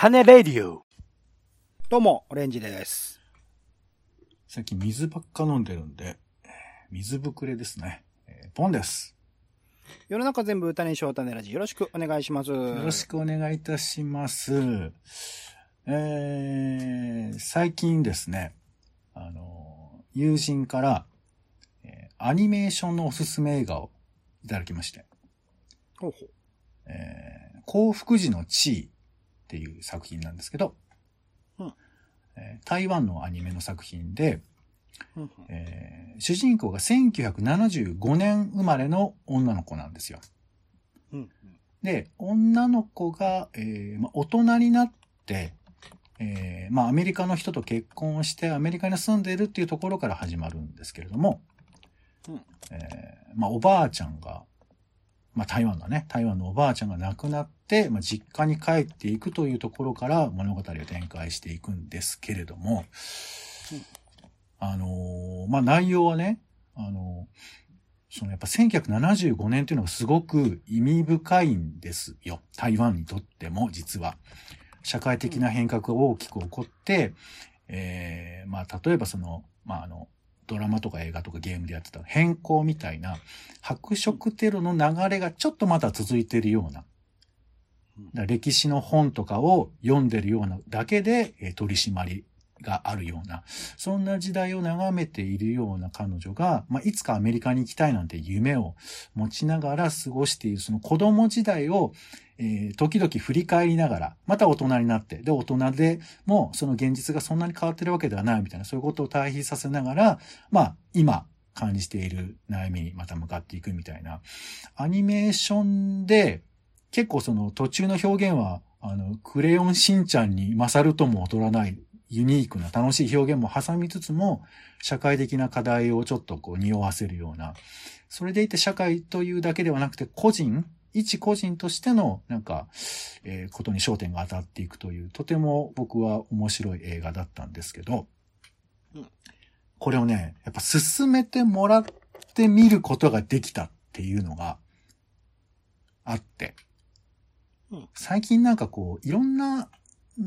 種レディオ。どうも、オレンジです。最近水ばっか飲んでるんで、えー水ぶくれですね。えーポンです。世の中全部種にしよう種ラジ。よろしくお願いします。よよろしくお願いいたします。えー最近ですね、あの、友人から、えーアニメーションのおすすめ映画をいただきまして、ほうほう。えー幸福時の地位っていう作品なんですけど、うん。えー台湾のアニメの作品で、えー主人公が1975年生まれの女の子なんですよ。うんで、女の子が、えーまあ、大人になって、えーまあ、アメリカの人と結婚をしてアメリカに住んでいるっていうところから始まるんですけれども、うん。えーまあ、おばあちゃんが、まあ、台湾だね、台湾のおばあちゃんが亡くなって、まあ、実家に帰っていくというところから物語を展開していくんですけれども、うんあのーまあ、内容はね、あのーそのやっぱ1975年っていうのがすごく意味深いんですよ。台湾にとっても実は。社会的な変革が大きく起こって、えーまあ例えばその、まああの、ドラマとか映画とかゲームでやってた変更みたいな白色テロの流れがちょっとまだ続いているような。うん。だ歴史の本とかを読んでるようなだけで、えー取り締まりがあるような、そんな時代を眺めているような彼女が、まあ、いつかアメリカに行きたいなんて夢を持ちながら過ごしているその子供時代を、えー時々振り返りながら、また大人になって、で、大人でもその現実がそんなに変わってるわけではないみたいな、そういうことを対比させながら、まあ、今感じている悩みにまた向かっていくみたいな、アニメーションで、結構その途中の表現は、あの、クレヨンしんちゃんに勝るとも劣らないユニークな楽しい表現も挟みつつも、社会的な課題をちょっとこう匂わせるような、それでいて社会というだけではなくて個人、一個人としてのなんか、えーことに焦点が当たっていくという、とても僕は面白い映画だったんですけど、うん。これをね、やっぱ進めてもらってみることができたっていうのがあって、うん。最近なんかこう、いろんな、うー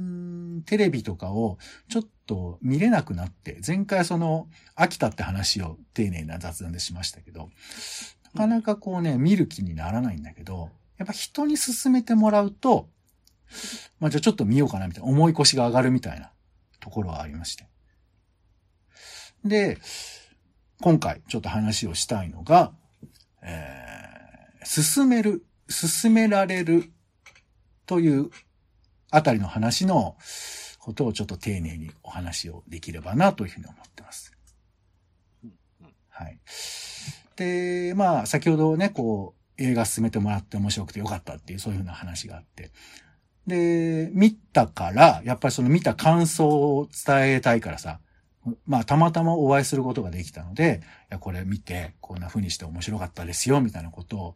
んテレビとかをちょっと見れなくなって、前回その、飽きたって話を丁寧な雑談でしましたけど、なかなかこうね、見る気にならないんだけど、やっぱ人に勧めてもらうと、まあじゃあちょっと見ようかなみたいな、思い越しが上がるみたいなところはありまして。で、今回ちょっと話をしたいのが、えー、進める、進められるというあたりの話のことをちょっと丁寧にお話をできればなというふうに思ってます。はい。で、まあ、先ほどね、こう、映画進めてもらって面白くてよかったっていう、そういうふうな話があって。で、見たから、やっぱりその見た感想を伝えたいからさ、まあ、たまたまお会いすることができたので、いや、これ見て、こんな風にして面白かったですよ、みたいなことを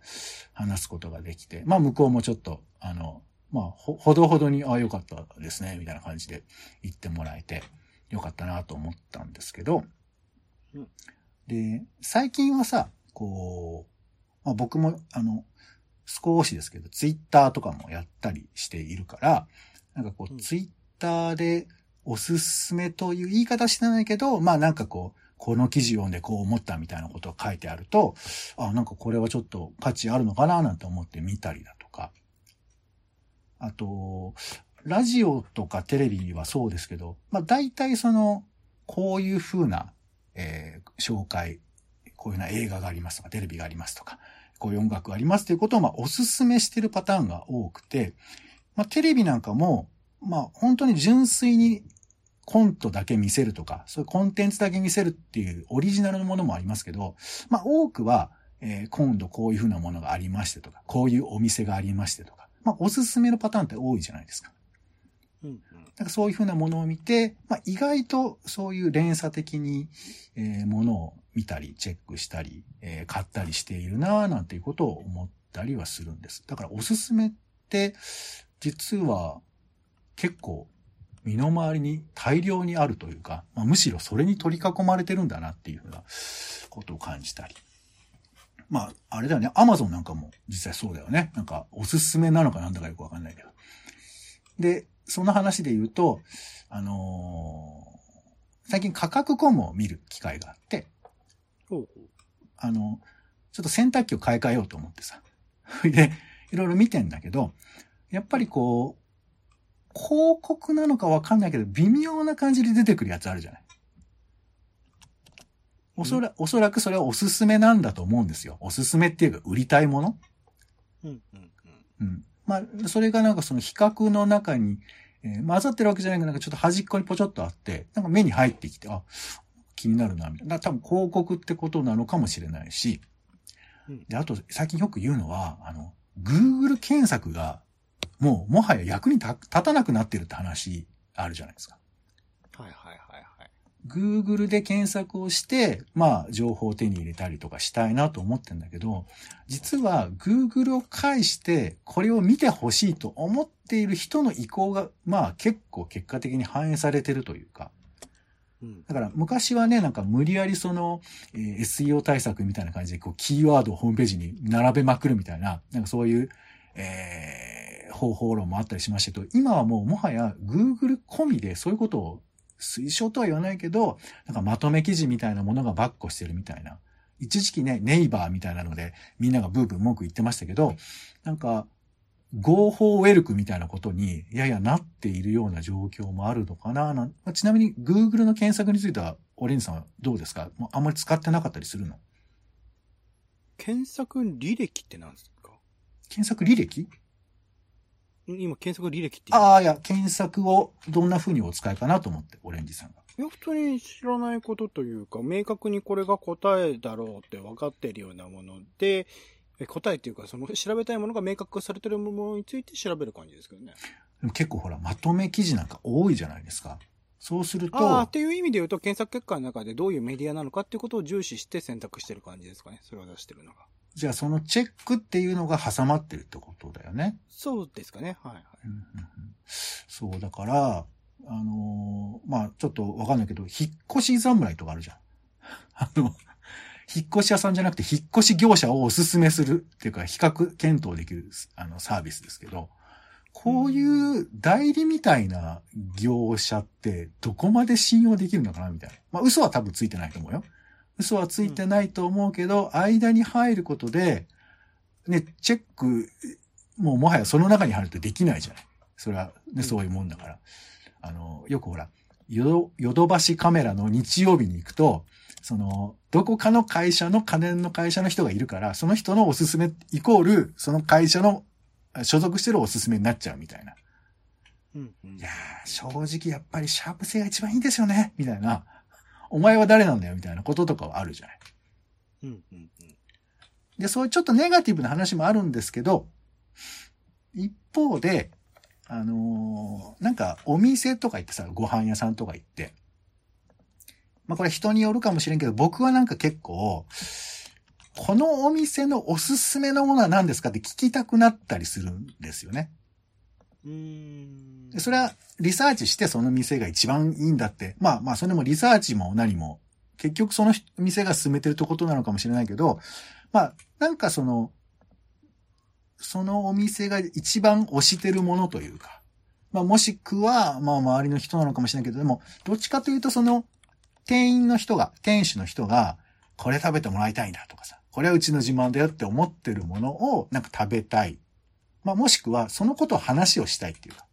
話すことができて、まあ、向こうもちょっと、あの、まあ、ほ、ほどほどに、ああ、よかったですね、みたいな感じで言ってもらえて、よかったなと思ったんですけど、うん。で、最近はさ、こう、まあ、僕も、あの、少しですけど、ツイッターとかもやったりしているから、なんかこう、うんツイッターでおすすめという言い方してないけど、まあなんかこう、この記事読んでこう思ったみたいなことを書いてあると、あ、なんかこれはちょっと価値あるのかななんて思って見たりだとか。あと、ラジオとかテレビはそうですけど、まあ大体その、こういう風な、えー紹介、こういうような映画がありますとか、テレビがありますとか、こういう音楽がありますということを、まあおすすめしてるパターンが多くて、まあテレビなんかも、まあ本当に純粋にコントだけ見せるとか、そういうコンテンツだけ見せるっていうオリジナルのものもありますけど、まあ多くは、えー今度こういうふうなものがありましてとか、こういうお店がありましてとか、まあおすすめのパターンって多いじゃないですか。うんかそういうふうなものを見て、まあ、意外とそういう連鎖的に、えーものを見たり、チェックしたり、えー買ったりしているなぁなんていうことを思ったりはするんです。だからおすすめって、実は結構身の回りに大量にあるというか、まあ、むしろそれに取り囲まれてるんだなっていうふうなことを感じたり。まあ、あれだよね。アマゾンなんかも実際そうだよね。なんか、おすすめなのかなんだかよくわかんないけど。で、その話で言うと、あのー最近価格コムを見る機会があって、あの、ちょっと洗濯機を買い替えようと思ってさ。で、いろいろ見てんだけど、やっぱりこう、広告なのかわかんないけど、微妙な感じで出てくるやつあるじゃない。おそら、おそらくそれはおすすめなんだと思うんですよ。おすすめっていうか、売りたいものう。うんうんうん。うん。まあ、それがなんかその比較の中に、えー混ざってるわけじゃないけど、なんかちょっと端っこにポチョッとあって、なんか目に入ってきて、あ、気になるな、みたいな。多分広告ってことなのかもしれないし、うんで、あと、最近よく言うのは、あの、Google 検索が、もう、もはや役に立立たなくなってるって話あるじゃないですか。はいはいはいはい。Google で検索をして、まあ、情報を手に入れたりとかしたいなと思ってんだけど、実は Google を介して、これを見てほしいと思っている人の意向が、まあ、結構結果的に反映されてるというか、うん。だから昔はね、なんか無理やりその、えー SEO 対策みたいな感じで、こう、キーワードをホームページに並べまくるみたいな、なんかそういう、えー方法論もあったりしましたけど、今はもうもはや Google 込みでそういうことを推奨とは言わないけど、なんかまとめ記事みたいなものがバッコしてるみたいな。一時期ね、ネイバーみたいなので、みんながブーブー文句言ってましたけど、なんか、合法ウェルクみたいなことに、ややなっているような状況もあるのかななんまあちなみに、Google の検索については、オレンジさんはどうですか？もうあんまり使ってなかったりするの？検索履歴って何ですか？検索履歴？今、検索履歴ってああ、いや、検索をどんな風にお使いかなと思って、オレンジさんが。いや、普通に知らないことというか、明確にこれが答えだろうって分かっているようなもので、え答えっていうか、その調べたいものが明確化されているものについて調べる感じですけどね。でも結構ほら、まとめ記事なんか多いじゃないですか。そうすると、ああ、っていう意味で言うと、検索結果の中でどういうメディアなのかっていうことを重視して選択してる感じですかね。それを出してるのが。じゃあそのチェックっていうのが挟まってるってことだよね。そうですかね。はいはい。うんうんうんそう、だから、あのーまあちょっとわかんないけど、引っ越し侍とかあるじゃん。あの、引っ越し屋さんじゃなくて、引っ越し業者をおすすめするっていうか、比較検討できる、あの、サービスですけど、こういう代理みたいな業者って、どこまで信用できるのかなみたいな。まあ、嘘は多分ついてないと思うよ。嘘はついてないと思うけど、間に入ることで、ね、チェック、もうもはやその中に入るとできないじゃない。それはね、そういうもんだから。あの、よくほら、ヨドヨドバシカメラの日曜日に行くと、その、どこかの会社の家電の会社の人がいるから、その人のおすすめイコール、その会社の所属してるおすすめになっちゃうみたいな。うんうんいやー、正直やっぱりシャープ性が一番いいんですよね、みたいな。お前は誰なんだよ、みたいなこととかはあるじゃない。うんうんうんで、そういうちょっとネガティブな話もあるんですけど、一方で、あのーなんかお店とか行ってさ、ご飯屋さんとか行って、まあこれ人によるかもしれんけど、僕はなんか結構、このお店のおすすめのものは何ですかって聞きたくなったりするんですよね。うんそれはリサーチしてその店が一番いいんだって。まあまあそれもリサーチも何も、結局その店が進めてるってことなのかもしれないけど、まあなんかその、そのお店が一番推してるものというか、まあもしくは、まあ周りの人なのかもしれないけど、でも、どっちかというとその、店員の人が、店主の人が、これ食べてもらいたいんだとかさ、これはうちの自慢だよって思ってるものをなんか食べたい。まあもしくはそのことを話をしたいっていうか、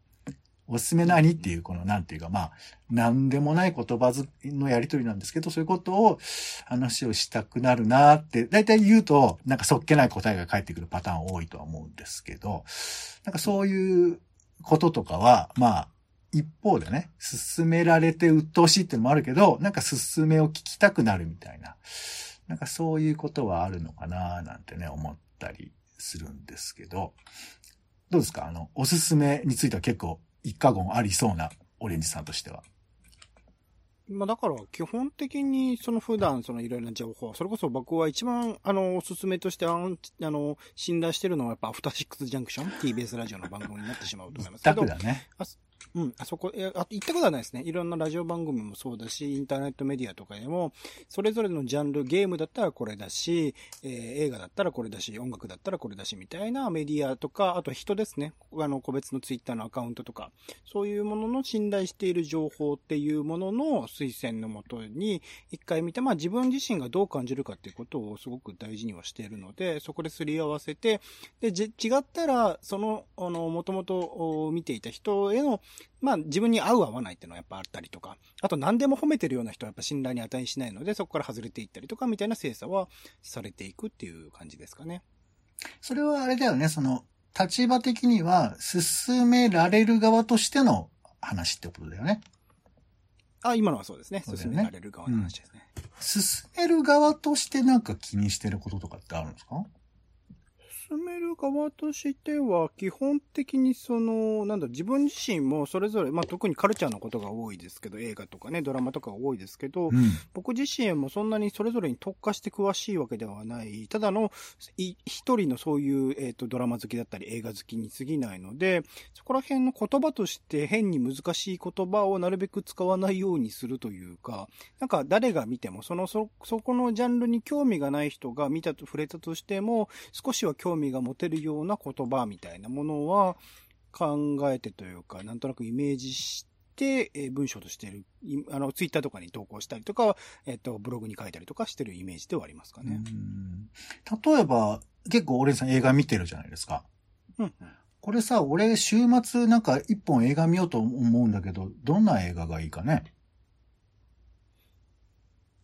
おすすめ何っていうこのなんていうかまあ、なんでもない言葉のやりとりなんですけど、そういうことを話をしたくなるなって、だいたい言うとなんかそっけない答えが返ってくるパターン多いとは思うんですけど、なんかそういうこととかは、まあ、一方でね、進められて鬱陶しいっていうのもあるけど、なんか進めを聞きたくなるみたいな、なんかそういうことはあるのかななんてね、思ったりするんですけど、どうですか？あの、おすすめについては結構一過言ありそうなオレンジさんとしては。まあだから、基本的に、その普段、そのいろいろな情報、それこそ僕は一番、あの、おすすめとして、あの、あの信頼してるのはやっぱ、アフターシックスジャンクション ?TBS ラジオの番組になってしまうと思いますけどね。うん、あそこ、いやあ行ったことはないですね。いろんなラジオ番組もそうだし、インターネットメディアとかでも、それぞれのジャンル、ゲームだったらこれだし、えー映画だったらこれだし、音楽だったらこれだし、みたいなメディアとか、あと人ですね。あの、個別のツイッターのアカウントとか、そういうものの信頼している情報っていうものの推薦のもとに、一回見て、まあ自分自身がどう感じるかっていうことをすごく大事にはしているので、そこですり合わせて、で、違ったら、その、あの、もともと見ていた人への、まあ自分に合う合わないっていうのはやっぱあったりとか、あと何でも褒めてるような人はやっぱ信頼に値しないので、そこから外れていったりとかみたいな精査はされていくっていう感じですかね。それはあれだよね、その、立場的には進められる側としての話ってことだよね。あ、今のはそうですね。そうだよね進められる側の話ですね。進める側としてなんか気にしてることとかってあるんですか？進める側としては、基本的にその、なんだ、自分自身もそれぞれ、まあ特にカルチャーのことが多いですけど、映画とかね、ドラマとかが多いですけど、うん。僕自身もそんなにそれぞれに特化して詳しいわけではない、ただのい一人のそういう、えっとドラマ好きだったり映画好きに過ぎないので、そこら辺の言葉として変に難しい言葉をなるべく使わないようにするというか、なんか誰が見ても、そのそ、そこのジャンルに興味がない人が見たと触れたとしても、少しは興味が持てるような言葉みたいなものは考えてというか、なんとなくイメージして、えー文章としてる、いあの、ツイッターとかに投稿したりとか、えっ、と、ブログに書いたりとかしてるイメージではありますかね。うん例えば、結構俺さん映画見てるじゃないですか。うん、これさ、俺週末なんか一本映画見ようと思うんだけど、どんな映画がいいかね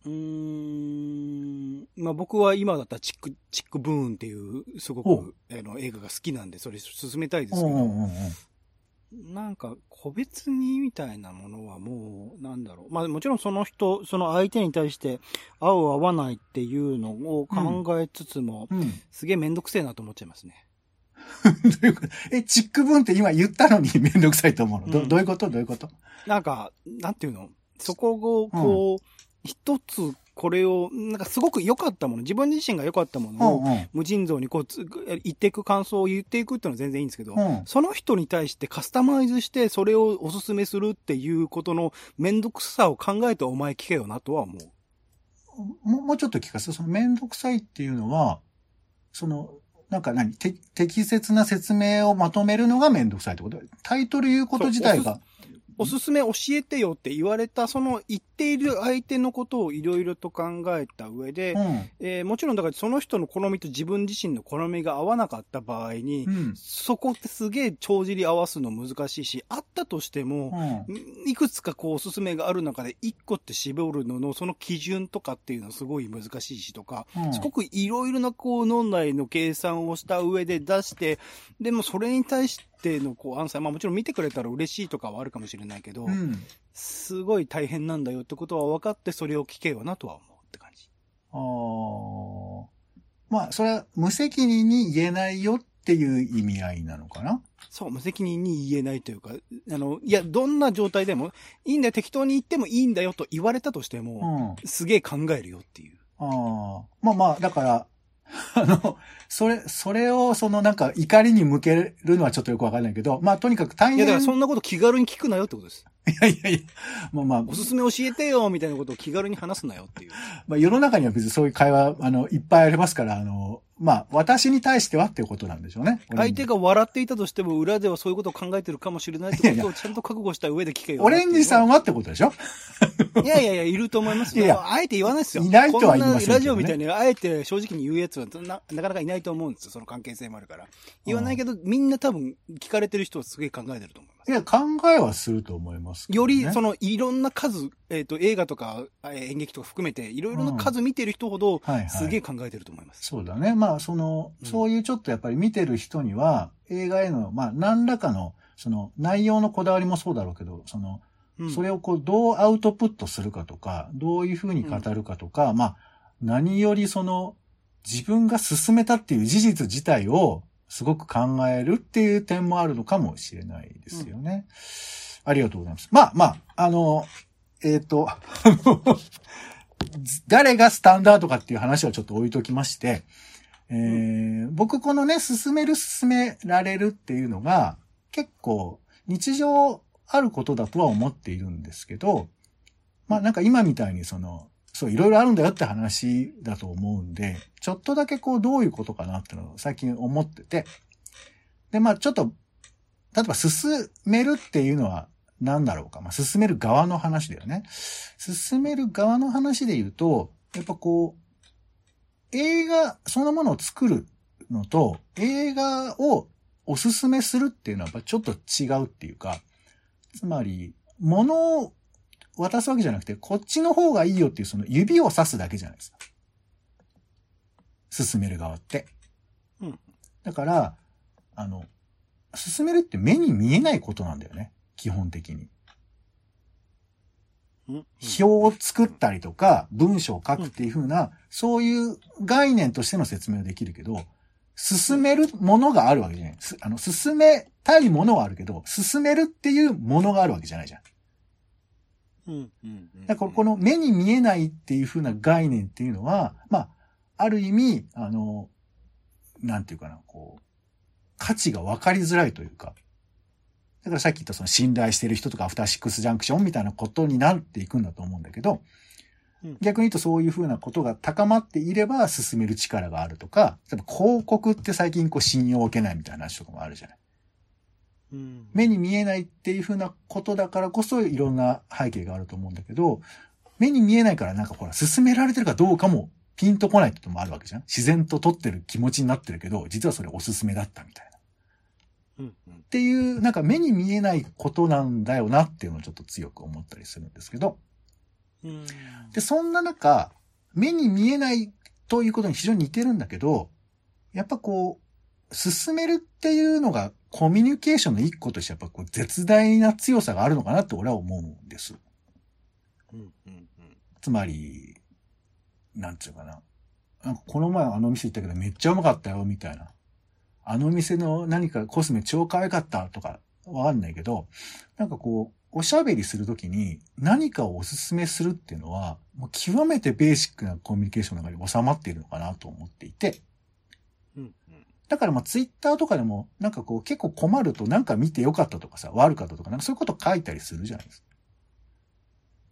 うーん。まあ僕は今だったらチック、チックブーンっていう、すごほく、あの、映画が好きなんで、それ進めたいでうんすけど、うんうんうん。なんか、個別にみたいなものはもう、なんだろう。まあもちろんその人、その相手に対して合う合わないっていうのを考えつつも、うん。すげえめんどくせえなと思っちゃいますね。どういうこと？え、チックブンって今言ったのにめんどくさいと思うの、どうんどういうこと？どういうこと？なんか、なんていうの？そこを、こう、一つこれを、なんかすごく良かったもの、自分自身が良かったものを。無尽蔵にこうつ、言っていく感想を言っていくっていうのは全然いいんですけど、うん。その人に対してカスタマイズしてそれをおすすめするっていうことのめんどくさを考えてお前聞けよなとは思う。もうもうちょっと聞かせて、そのめんどくさいっていうのは、その、なんか何て適切な説明をまとめるのがめんどくさいってこと？タイトル言うこと自体が。おすすめ教えてよって言われた、その言っている相手のことをいろいろと考えた上で、うん。えーもちろんだからその人の好みと自分自身の好みが合わなかった場合に、うん。そこってすげえ帳尻合わすの難しいし、あったとしても、うん。いくつかこうおすすめがある中で一個って絞るののその基準とかっていうのはすごい難しいしとか、うんすごくいろいろなこう脳内の計算をした上で出して、でもそれに対してのこうアンサー、まあもちろん見てくれたら嬉しいとかはあるかもしれないけど、うん。すごい大変なんだよってことは分かってそれを聞けよなとは思うって感じ。ああ。まあ、それは無責任に言えないよっていう意味合いなのかな？そう、無責任に言えないというか、あの、いや、どんな状態でも、いいんだよ、適当に言ってもいいんだよと言われたとしてうも、ん。すげえ考えるよっていう。ああ。まあまあ、だから、あの、それ、それを、そのなんか怒りに向けるのはちょっとよくわかんないけど、まあとにかく大変。いや、だからそんなこと気軽に聞くなよってことです。いやいやいや、まあまあ、おすすめ教えてよみたいなことを気軽に話すなよっていう。まあ世の中には別にそういう会話、あの、いっぱいありますから、あの、まあ私に対してはっていうことなんでしょうね。相手が笑っていたとしても、裏ではそういうことを考えてるかもしれないってことをちゃんと覚悟した上で聞けよ。オレンジさんははってことでしょ？いやいやいや、いると思いますよ。いやあえて言わないですよ。いないとは言いませねラジオみたいに、あえて正直に言うやつはななかなかいないと思うんですよ。その関係性もあるから。言わないけど、みんな多分聞かれてる人はすげえ考えてると思います。いや、考えはすると思いますね、より、その、いろんな数、えっ、と、映画とか、えー演劇とか含めて、いろいろな数見てる人ほど、はいはいすげえ考えてると思います。そうだね。まあ、その、うんそういうちょっとやっぱり見てる人には、映画への、まあ、何らかの、その、内容のこだわりもそうだろうけど、その、うんそれをこう、どうアウトプットするかとか、どういうふうに語るかとか、まあ、何よりその、自分が進めたっていう事実自体を、すごく考えるっていう点もあるのかもしれないですよね。ありがとうございます。まあまあ、あの、えっ、と、あの誰がスタンダードかっていう話はちょっと置いときまして、えー僕このね、進める進められるっていうのが、結構日常あることだとは思っているんですけど、まあなんか今みたいにその、そういろいろあるんだよって話だと思うんで、ちょっとだけこうどういうことかなってのを最近思ってて、でまあちょっと、例えば進めるっていうのは何だろうか。まあ進める側の話だよね。進める側の話で言うと、やっぱこう、映画そのものを作るのと、映画をおすすめするっていうのはやっぱちょっと違うっていうか、つまり、物を渡すわけじゃなくて、こっちの方がいいよっていうその指を指すだけじゃないですか。進める側って。うん。だから、あの、進めるって目に見えないことなんだよね。基本的に。表を作ったりとか、文章を書くっていう風な、そういう概念としての説明はできるけど、進めるものがあるわけじゃない。あの、進めたいものはあるけど、進めるっていうものがあるわけじゃないじゃん。うん。うん。だからこの目に見えないっていう風な概念っていうのは、まあ、ある意味、あの、なんていうかな、こう、価値が分かりづらいというか、だからさっき言ったその信頼してる人とかアフターシックスジャンクションみたいなことになっていくんだと思うんだけど、逆に言うとそういうふうなことが高まっていれば進める力があるとか、例えば広告って最近こう信用を受けないみたいな話とかもあるじゃない。うん、目に見えないっていうふうなことだからこそいろんな背景があると思うんだけど、目に見えないからなんかほら進められてるかどうかもピンとこないってこともあるわけじゃん。自然と撮ってる気持ちになってるけど、実はそれおすすめだったみたいな。っていう、なんか目に見えないことなんだよなっていうのをちょっと強く思ったりするんですけど。で、そんな中、目に見えないということに非常に似てるんだけど、やっぱこう、進めるっていうのがコミュニケーションの一個としてやっぱこう絶大な強さがあるのかなって俺は思うんです。つまり、なんつうかな。なんかこの前あの店行ったけどめっちゃうまかったよ、みたいな。あの店の何かコスメ超可愛かったとかわかんないけど、なんかこう、おしゃべりするときに何かをおすすめするっていうのは、もう極めてベーシックなコミュニケーションの中に収まっているのかなと思っていて、だからまあツイッターとかでもなんかこう結構困るとなんか見てよかったとかさ、悪かったとかなんかそういうこと書いたりするじゃないですか。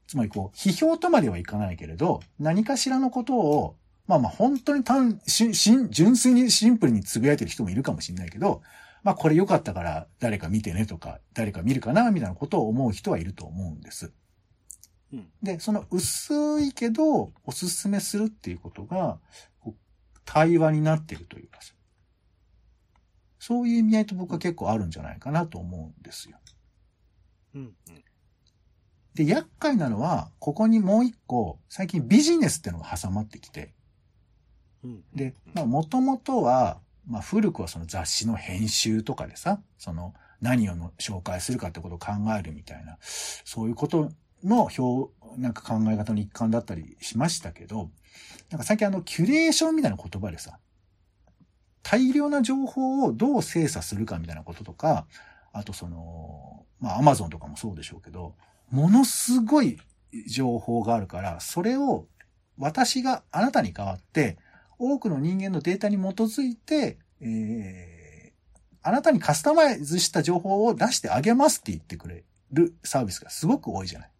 つまりこう、批評とまではいかないけれど、何かしらのことをまあまあ本当に単、し、し純粋にシンプルにつぶやいてる人もいるかもしれないけど、まあこれ良かったから誰か見てねとか、誰か見るかなみたいなことを思う人はいると思うんです。うん、で、その薄いけどおすすめするっていうことが、対話になっているというかそういう意味合いと僕は結構あるんじゃないかなと思うんですよ。うん、うん。で、厄介なのは、ここにもう一個、最近ビジネスってのが挟まってきて、で、まあ、もともとは、まあ、古くはその雑誌の編集とかでさ、その、何をの紹介するかってことを考えるみたいな、そういうことの表、なんか考え方の一環だったりしましたけど、なんか最近あの、キュレーションみたいな言葉でさ、大量な情報をどう精査するかみたいなこととか、あとその、まあ、アマゾンとかもそうでしょうけど、ものすごい情報があるから、それを私があなたに代わって、多くの人間のデータに基づいて、えー、あなたにカスタマイズした情報を出してあげますって言ってくれるサービスがすごく多いじゃない。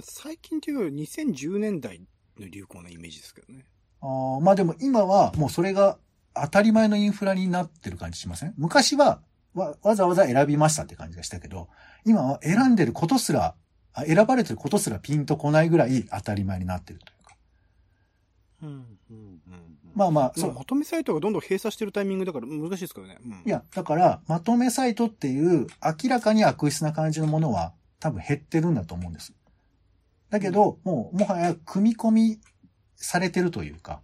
最近というより2010年代の流行のイメージですけどね。あまあでも今はもうそれが当たり前のインフラになってる感じしません？昔はわわざわざ選びましたって感じがしたけど、今は選んでることすら、選ばれてることすらピンとこないぐらい当たり前になってるというか。うんまあまあ、そう。まとめサイトがどんどん閉鎖してるタイミングだから難しいですからね。うん、いや、だから、まとめサイトっていう明らかに悪質な感じのものは多分減ってるんだと思うんです。だけど、うん、もう、もはや組み込みされてるというか、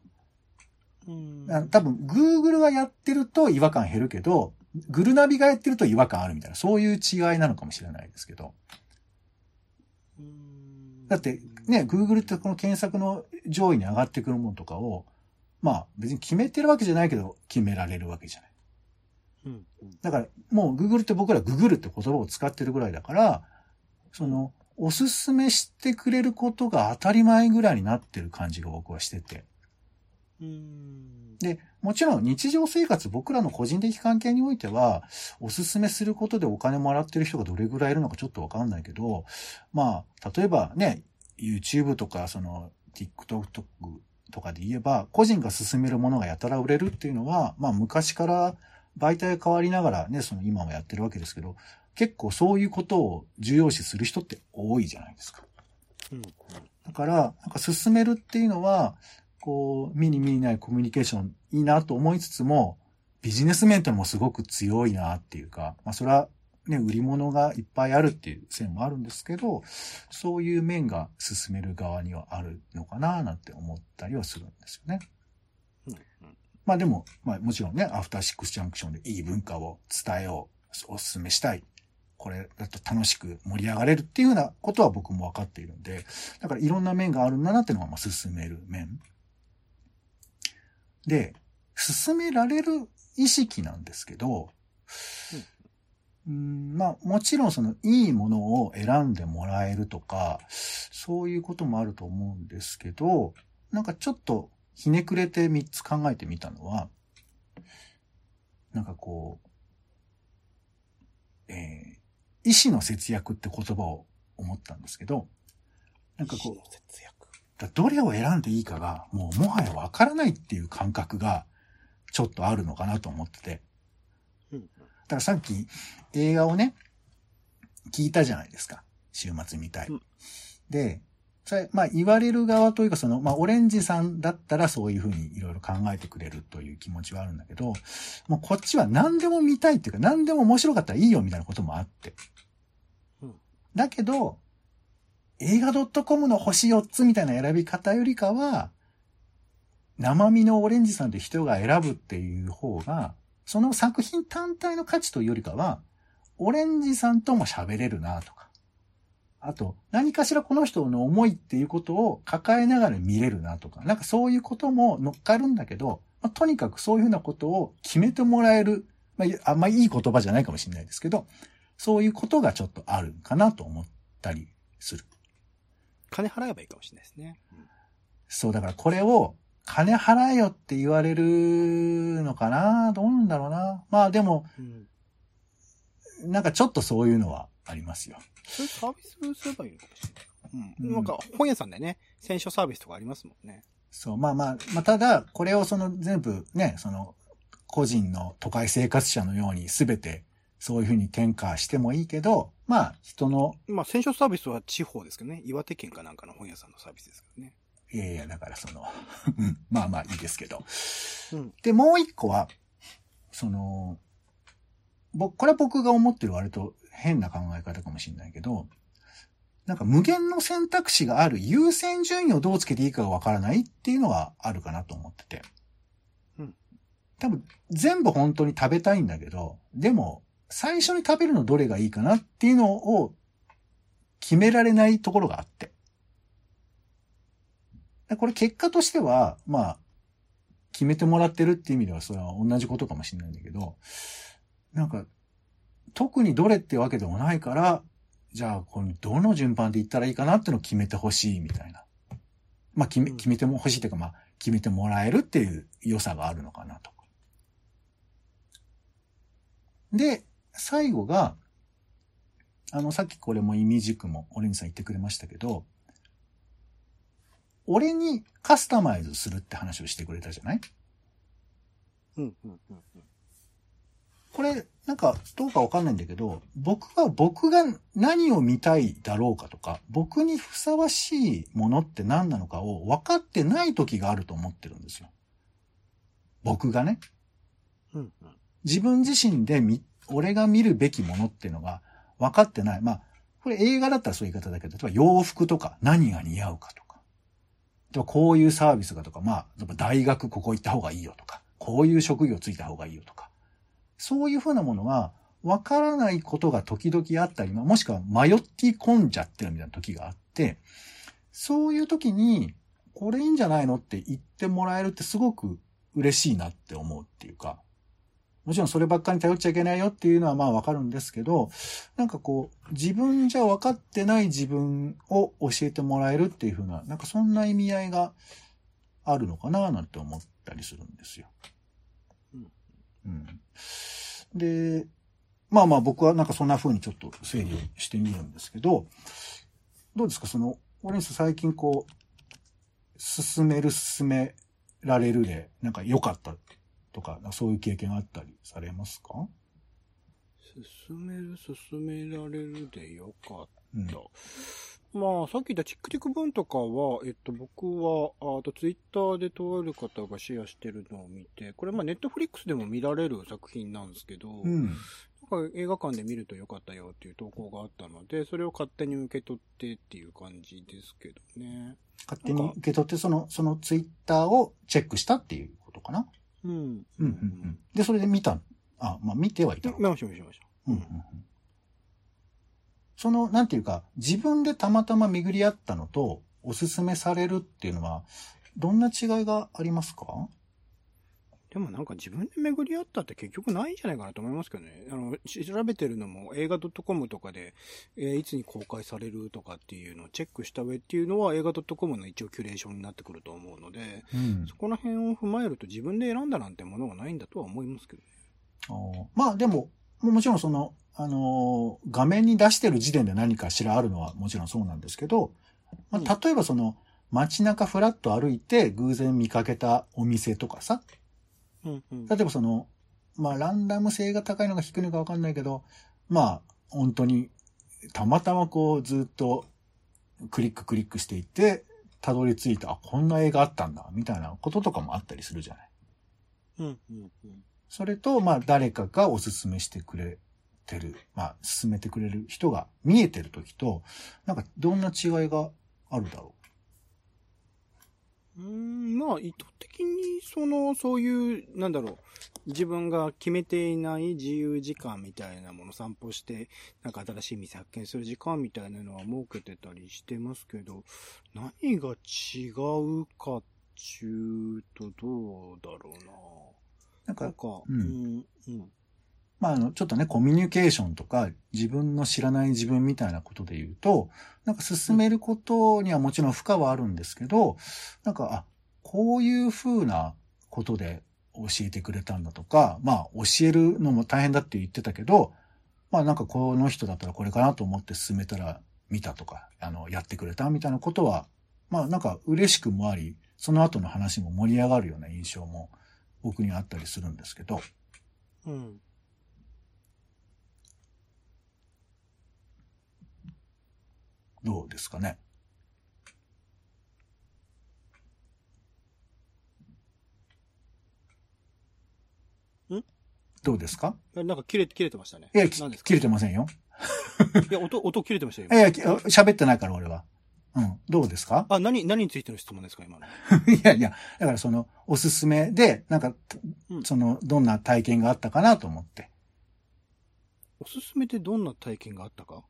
うん、多分、Google がやってると違和感減るけど、グルナビがやってると違和感あるみたいな、そういう違いなのかもしれないですけど。だって、ね、Google ってこの検索の上位に上がってくるものとかを、まあ別に決めてるわけじゃないけど、決められるわけじゃない。うん、だから、もう Google って僕らググるって言葉を使ってるぐらいだから、その、おすすめしてくれることが当たり前ぐらいになってる感じが僕はしてて。うん。で、もちろん日常生活、僕らの個人的関係においては、おすすめすることでお金もらってる人がどれぐらいいるのかちょっとわかんないけど、まあ、例えばね、YouTube とか、その、TikTok とかで言えば、個人が進めるものがやたら売れるっていうのは、まあ昔から媒体が変わりながらね、その今もやってるわけですけど、結構そういうことを重要視する人って多いじゃないですか。うん。だから、なんか進めるっていうのは、こう、目に見えないコミュニケーションいいなと思いつつも、ビジネス面ってのもすごく強いなっていうか、まあそれはね、売り物がいっぱいあるっていう線もあるんですけど、そういう面が進める側にはあるのかななんて思ったりはするんですよね。うん。まあでも、まあもちろんね、アフターシックスジャンクションでいい文化を伝えよう、お勧めしたい。これだと楽しく盛り上がれるっていうようなことは僕も分かっているんで、だからいろんな面があるんだなっていうのが、まあ進める面。で、進められる意識なんですけど、うん、まあもちろんそのいいものを選んでもらえるとか、そういうこともあると思うんですけど、なんかちょっとひねくれて3つ考えてみたのは、なんかこう、えー、意思の節約って言葉を思ったんですけど、なんかこう、節約。だどれを選んでいいかが、もうもはやわからないっていう感覚が、ちょっとあるのかなと思ってて。うん。だからさっき映画をね、聞いたじゃないですか。週末見たい。うんで、それ、まあ言われる側というかその、まあオレンジさんだったらそういうふうにいろいろ考えてくれるという気持ちはあるんだけど、もうこっちは何でも見たいっていうか何でも面白かったらいいよみたいなこともあって。うんだけど、映画 .com の星4つみたいな選び方よりかは、生身のオレンジさんで人が選ぶっていう方が、その作品単体の価値というよりかは、オレンジさんとも喋れるなとか。あと、何かしらこの人の思いっていうことを抱えながら見れるなとか、なんかそういうことも乗っかるんだけど、まあ、とにかくそういうふうなことを決めてもらえる、まあ、あんまいい言葉じゃないかもしれないですけど、そういうことがちょっとあるかなと思ったりする。金払えばいいかもしれないですね。そう、だからこれを金払えよって言われるのかな？どうなんだろうな？まあでも、うん。なんかちょっとそういうのはありますよ。そういうサービスすればいいのかもしれない。う。うんんなんか、本屋さんでね、選書サービスとかありますもんね。そう、まあまあ、まあただ、これをその全部ね、その、個人の都会生活者のように全てそういうふうに転嫁してもいいけど、まあ人の、まあ、選書サービスは地方ですけどね。岩手県かなんかの本屋さんのサービスですけどね。いやいや、だからその、うんまあまあいいですけど。うん。で、もう一個は、その、僕、これは僕が思ってる割と変な考え方かもしれないけど、なんか無限の選択肢がある優先順位をどうつけていいかがわからないっていうのがあるかなと思ってて。うん。多分、全部本当に食べたいんだけど、でも、最初に食べるのどれがいいかなっていうのを決められないところがあって。でこれ結果としては、まあ、決めてもらってるっていう意味ではそれは同じことかもしれないんだけど、なんか、特にどれってわけでもないから、じゃあ、このどの順番でいったらいいかなっていうのを決めてほしいみたいな。まあ、決め、うん決めても欲しいというか、まあ、決めてもらえるっていう良さがあるのかなと。で、最後が、あの、さっきこれも意味軸もオレンジさん言ってくれましたけど、俺にカスタマイズするって話をしてくれたじゃない？うん、うん、うん。うんこれ、なんか、どうかわかんないんだけど、僕は僕が何を見たいだろうかとか、僕にふさわしいものって何なのかを分かってない時があると思ってるんですよ。僕がね。うん、うん。自分自身で見、俺が見るべきものっていうのが分かってない。まあ、これ映画だったらそういう言い方だけど、例えば洋服とか何が似合うかとか、でもこういうサービスがとか、まあ、大学ここ行った方がいいよとか、こういう職業ついた方がいいよとか、そういうふうなものがわからないことが時々あったり、もしくは迷って込んじゃってるみたいな時があって、そういう時に、これいいんじゃないのって言ってもらえるってすごく嬉しいなって思うっていうか、もちろんそればっかりに頼っちゃいけないよっていうのはまあわかるんですけど、なんかこう、自分じゃ分かってない自分を教えてもらえるっていうふうな、なんかそんな意味合いがあるのかななんて思ったりするんですよ。うんうん。で、まあまあ僕はなんかそんな風にちょっと整理をしてみるんですけど、どうですかその、オレンス最近こう、進める進められるで、なんか良かったとか、そういう経験があったりされますか？進める、進められるでよかっうん。た。まあ、さっき言ったチックチック文とかは、えっと、僕は、あとツイッターでとある方がシェアしてるのを見て、これまあネットフリックスでも見られる作品なんですけど、うん。なんか映画館で見るとよかったよっていう投稿があったので、それを勝手に受け取ってっていう感じですけどね。勝手に受け取って、その、そのツイッターをチェックしたっていうことかな？うん。うん。で、それで見た。あ、まあ見てはいたの見ましました見ました。うんうんうんその、なんていうか、自分でたまたま巡り合ったのと、おすすめされるっていうのは、どんな違いがありますか？でもなんか自分で巡り合ったって結局ないんじゃないかなと思いますけどね。あの、し調べてるのも映画 .com とかで、えーいつに公開されるとかっていうのをチェックした上っていうのは映画 .com の一応キュレーションになってくると思うので、うんそこら辺を踏まえると自分で選んだなんてものがないんだとは思いますけどね。あーまあでも、ももちろんその、あのー画面に出してる時点で何かしらあるのはもちろんそうなんですけど、まあ、例えばその、街中フラッと歩いて偶然見かけたお店とかさ、うんうん。例えばその、まあランダム性が高いのか低いのかわかんないけど、まあ本当にたまたまこうずっとクリッククリックしていって、たどり着いた、あ、こんな映画あったんだ、みたいなこととかもあったりするじゃない。うんうんうん。それと、まあ誰かがおすすめしてくれてる、まあ進めてくれる人が見えてる時と、なんかどんな違いがあるだろう？ーん、まあ、意図的に、その、そういう、なんだろう、自分が決めていない自由時間みたいなもの散歩して、なんか新しい店発見する時間みたいなのは設けてたりしてますけど、何が違うかっちゅうと、どうだろうう。なんな。なかん、か、うんうん、うん。まあ、あの、ちょっとね、コミュニケーションとか、自分の知らない自分みたいなことで言うと、なんか進めることにはもちろん負荷はあるんですけど、なんか、あ、こういう風なことで教えてくれたんだとか、まあ、教えるのも大変だって言ってたけど、まあ、なんかこの人だったらこれかなと思って進めたら見たとか、あの、やってくれたみたいなことは、まあ、なんか嬉しくもあり、その後の話も盛り上がるような印象も僕にはあったりするんですけど、うん。どうですかね？ん？どうですか？えなんか切れ、切れてましたね。いや、切れてませんよ。いや、音、音切れてましたよ。いやいや、き喋ってないから俺は。うん。どうですか？あ、何、何についての質問ですか、今の？いやいや、だからその、おすすめで、なんか、うんその、どんな体験があったかなと思って。おすすめでどんな体験があったか？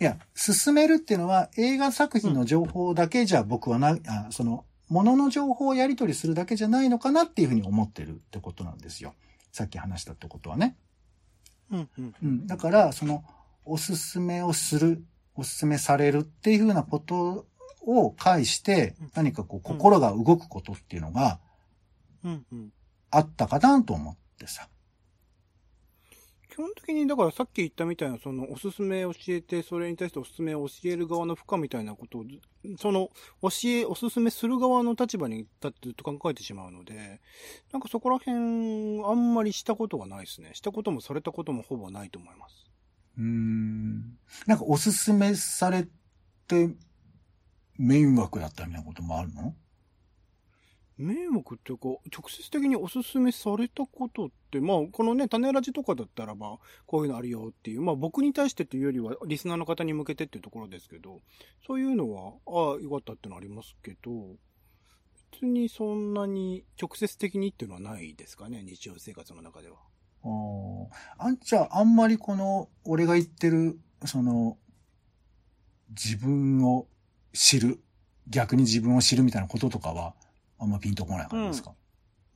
いや、進めるっていうのは映画作品の情報だけじゃ僕はな、あその、ものの情報をやり取りするだけじゃないのかなっていうふうに思ってるってことなんですよ。さっき話したってことはね。うん、うん。うん。だから、その、おすすめをする、おすすめされるっていうふうなことを介してうん、何かこう、心が動くことっていうのがうん、うん。あったかなと思ってさ。基本的に、だからさっき言ったみたいな、その、おすすめ教えて、それに対しておすすめを教える側の負荷みたいなことを、その、教え、おすすめする側の立場に立ってずっと考えてしまうので、なんかそこら辺、あんまりしたことがないですね。したこともされたこともほぼないと思います。うーん。なんかおすすめされて、迷惑だったみたいなこともあるの？迷惑っていうか、直接的におすすめされたことって、まあ、このね、種ラジとかだったらば、こういうのあるよっていう、まあ僕に対してっていうよりは、リスナーの方に向けてっていうところですけど、そういうのは、ああ、よかったってのはありますけど、別にそんなに直接的にっていうのはないですかね、日常生活の中では。あーあんちゃん、あんまりこの、俺が言ってる、その、自分を知る、逆に自分を知るみたいなこととかは、あんまピンとこない感じですか、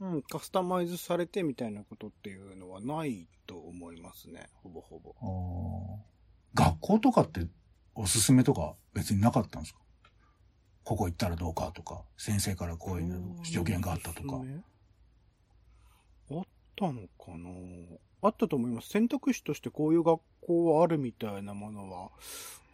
うん、カスタマイズされてみたいなことっていうのはないと思いますね、ほぼほぼ。学校とかっておすすめとか別になかったんですか？ここ行ったらどうかとか、先生からこういう助言があったとか。あったのかな？あったと思います。選択肢としてこういう学校はあるみたいなものは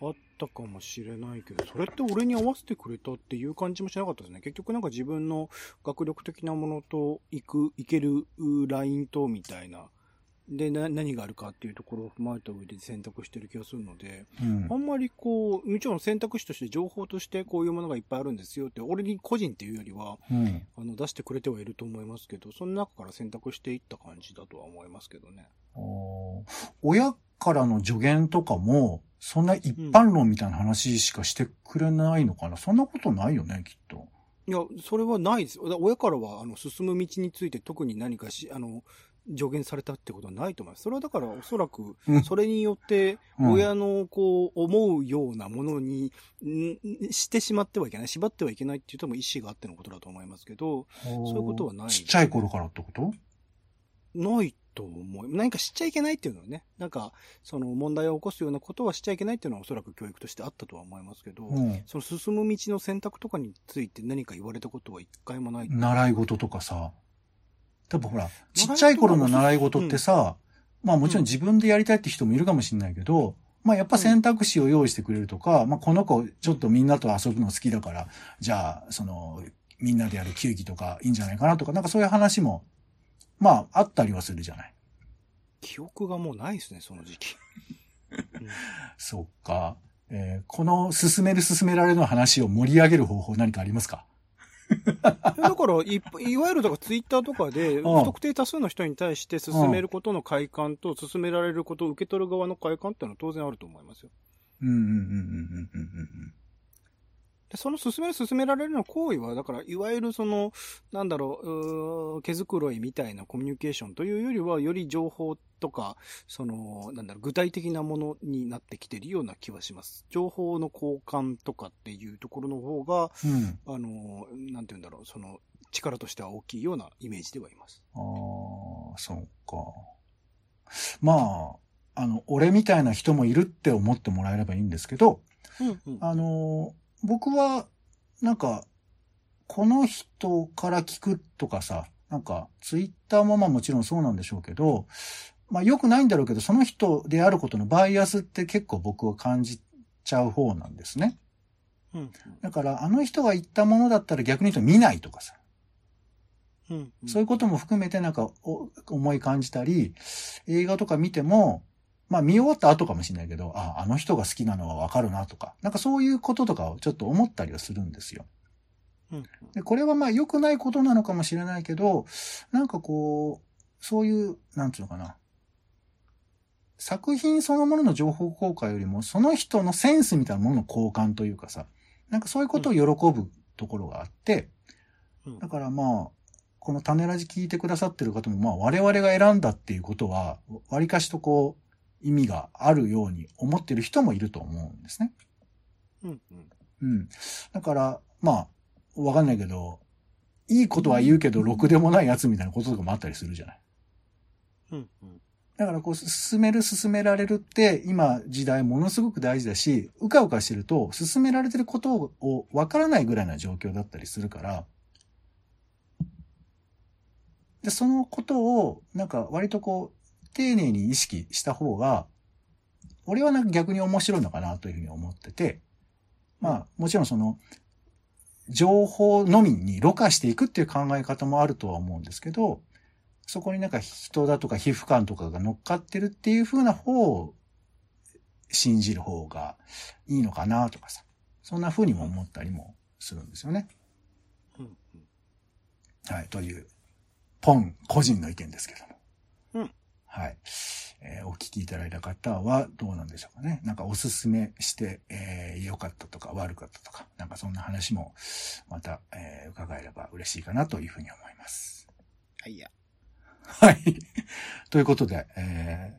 あったかもしれないけど、それって俺に合わせてくれたっていう感じもしなかったですね。結局なんか自分の学力的なものと行く、行けるラインとみたいなで、な、何があるかっていうところを踏まえた上で選択してる気がするので、うん、あんまりこう、もちろん選択肢として情報としてこういうものがいっぱいあるんですよって、俺に個人っていうよりは、うん、あの、出してくれてはいると思いますけど、その中から選択していった感じだとは思いますけどね。親からの助言とかも、そんな一般論みたいな話しかしてくれないのかな、うん、そんなことないよね、きっと。いや、それはないです。親からは、あの、進む道について特に何かし、あの、助言されたってことはないと思います。それはだからおそらく、それによって親のこう思うようなものに、してしまってはいけない、縛ってはいけないっていうとも意思があってのことだと思いますけど、そういうことはない。ちっちゃい頃からってこと？ないと思う。何か知っちゃいけないっていうのはね、なんか、その問題を起こすようなことはしちゃいけないっていうのはおそらく教育としてあったとは思いますけど、うん、その進む道の選択とかについて何か言われたことは一回もない。習い事とかさ、多分ほら、ちっちゃい頃の習い事ってさ、うん、まあもちろん自分でやりたいって人もいるかもしれないけど、まあやっぱ選択肢を用意してくれるとか、うん、まあこの子ちょっとみんなと遊ぶの好きだから、じゃあ、その、みんなでやる球技とかいいんじゃないかなとか、なんかそういう話も、まああったりはするじゃない。記憶がもうないですね、その時期。うん、そっか。えー、この進める進められるの話を盛り上げる方法何かありますか？だからい、いわゆるだからツイッターとかで、不特定多数の人に対して進めることの快感と、進められることを受け取る側の快感っていうのは当然あると思いますよ。うんうんうんうんうんうん。で、その進める進められるの行為は、だから、いわゆるその、なんだろう、う毛づくろいみたいなコミュニケーションというよりは、より情報とか、その、なんだろう、具体的なものになってきてるような気はします。情報の交換とかっていうところの方が、うん、あの、なんて言うんだろう、その、力としては大きいようなイメージではいます。ああ、そうか。まあ、あの、俺みたいな人もいるって思ってもらえればいいんですけど、うんうん、あの、僕は、なんか、この人から聞くとかさ、なんか、ツイッターもまあもちろんそうなんでしょうけど、まあ良くないんだろうけど、その人であることのバイアスって結構僕は感じちゃう方なんですね。うん、だから、あの人が言ったものだったら逆に言うと見ないとかさ。うん、そういうことも含めてなんか思い感じたり、映画とか見ても、まあ見終わった後かもしれないけど、あ、あの人が好きなのはわかるなとか、なんかそういうこととかをちょっと思ったりはするんですよ。うん、でこれはまあ良くないことなのかもしれないけど、なんかこう、そういう、なんていうのかな。作品そのものの情報公開よりも、その人のセンスみたいなものの交換というかさ、なんかそういうことを喜ぶところがあって、だからまあ、この種ラジ聞いてくださってる方も、まあ我々が選んだっていうことは、割かしとこう、意味があるように思ってる人もいると思うんですね。うん、うん。うん。だから、まあ、わかんないけど、いいことは言うけど、ろくでもないやつみたいなこととかもあったりするじゃない。うん、うん。だからこう、進める、進められるって、今時代ものすごく大事だし、うかうかしてると、進められてることをわからないぐらいな状況だったりするから、で、そのことを、なんか割とこう、丁寧に意識した方が、俺はなんか逆に面白いのかなというふうに思ってて、まあ、もちろんその、情報のみにろ過していくっていう考え方もあるとは思うんですけど、そこになんか人だとか皮膚感とかが乗っかってるっていう風な方を信じる方がいいのかなとかさ、そんな風にも思ったりもするんですよね。はい、という、ポン個人の意見ですけども。はい。えー、お聞きいただいた方はどうなんでしょうかね。なんかおすすめして、えー、良かったとか悪かったとか、なんかそんな話もまた、えー、伺えれば嬉しいかなというふうに思います。はいや。はい。ということで、え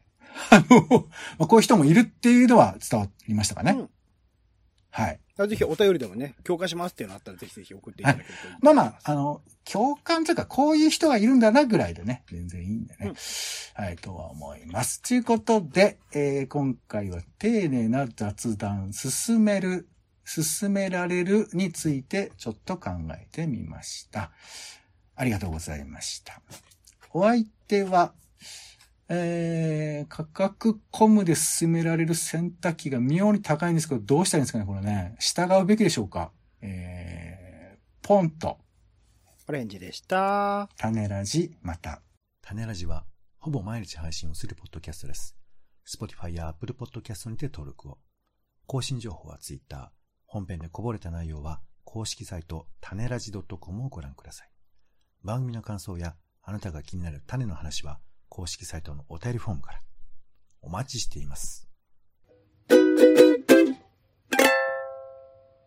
ー、あの、まあ、こういう人もいるっていうのは伝わりましたかね。うん、はい。ぜひお便りでもね、共感しますっていうのあったらぜひぜひ送っていただけるといいまあまあ、あの、共感というか、こういう人がいるんだなぐらいでね、全然いいんでね。うん、はい、とは思います。ということで、えー、今回は丁寧な雑談進める進められるについてちょっと考えてみました。ありがとうございました。お相手は、えー、価格コムで進められる洗濯機が妙に高いんですけど、どうしたらいいんですかね、これね。従うべきでしょうかえー、ポンと、オレンジでした。種ラジ、また。種ラジは、ほぼ毎日配信をするポッドキャストです。Spotify や Apple Podcast にて登録を。更新情報は Twitter。本編でこぼれた内容は、公式サイト、種ラジ .com をご覧ください。番組の感想や、あなたが気になる種の話は、公式サイトのお便りフォームから。お待ちしています。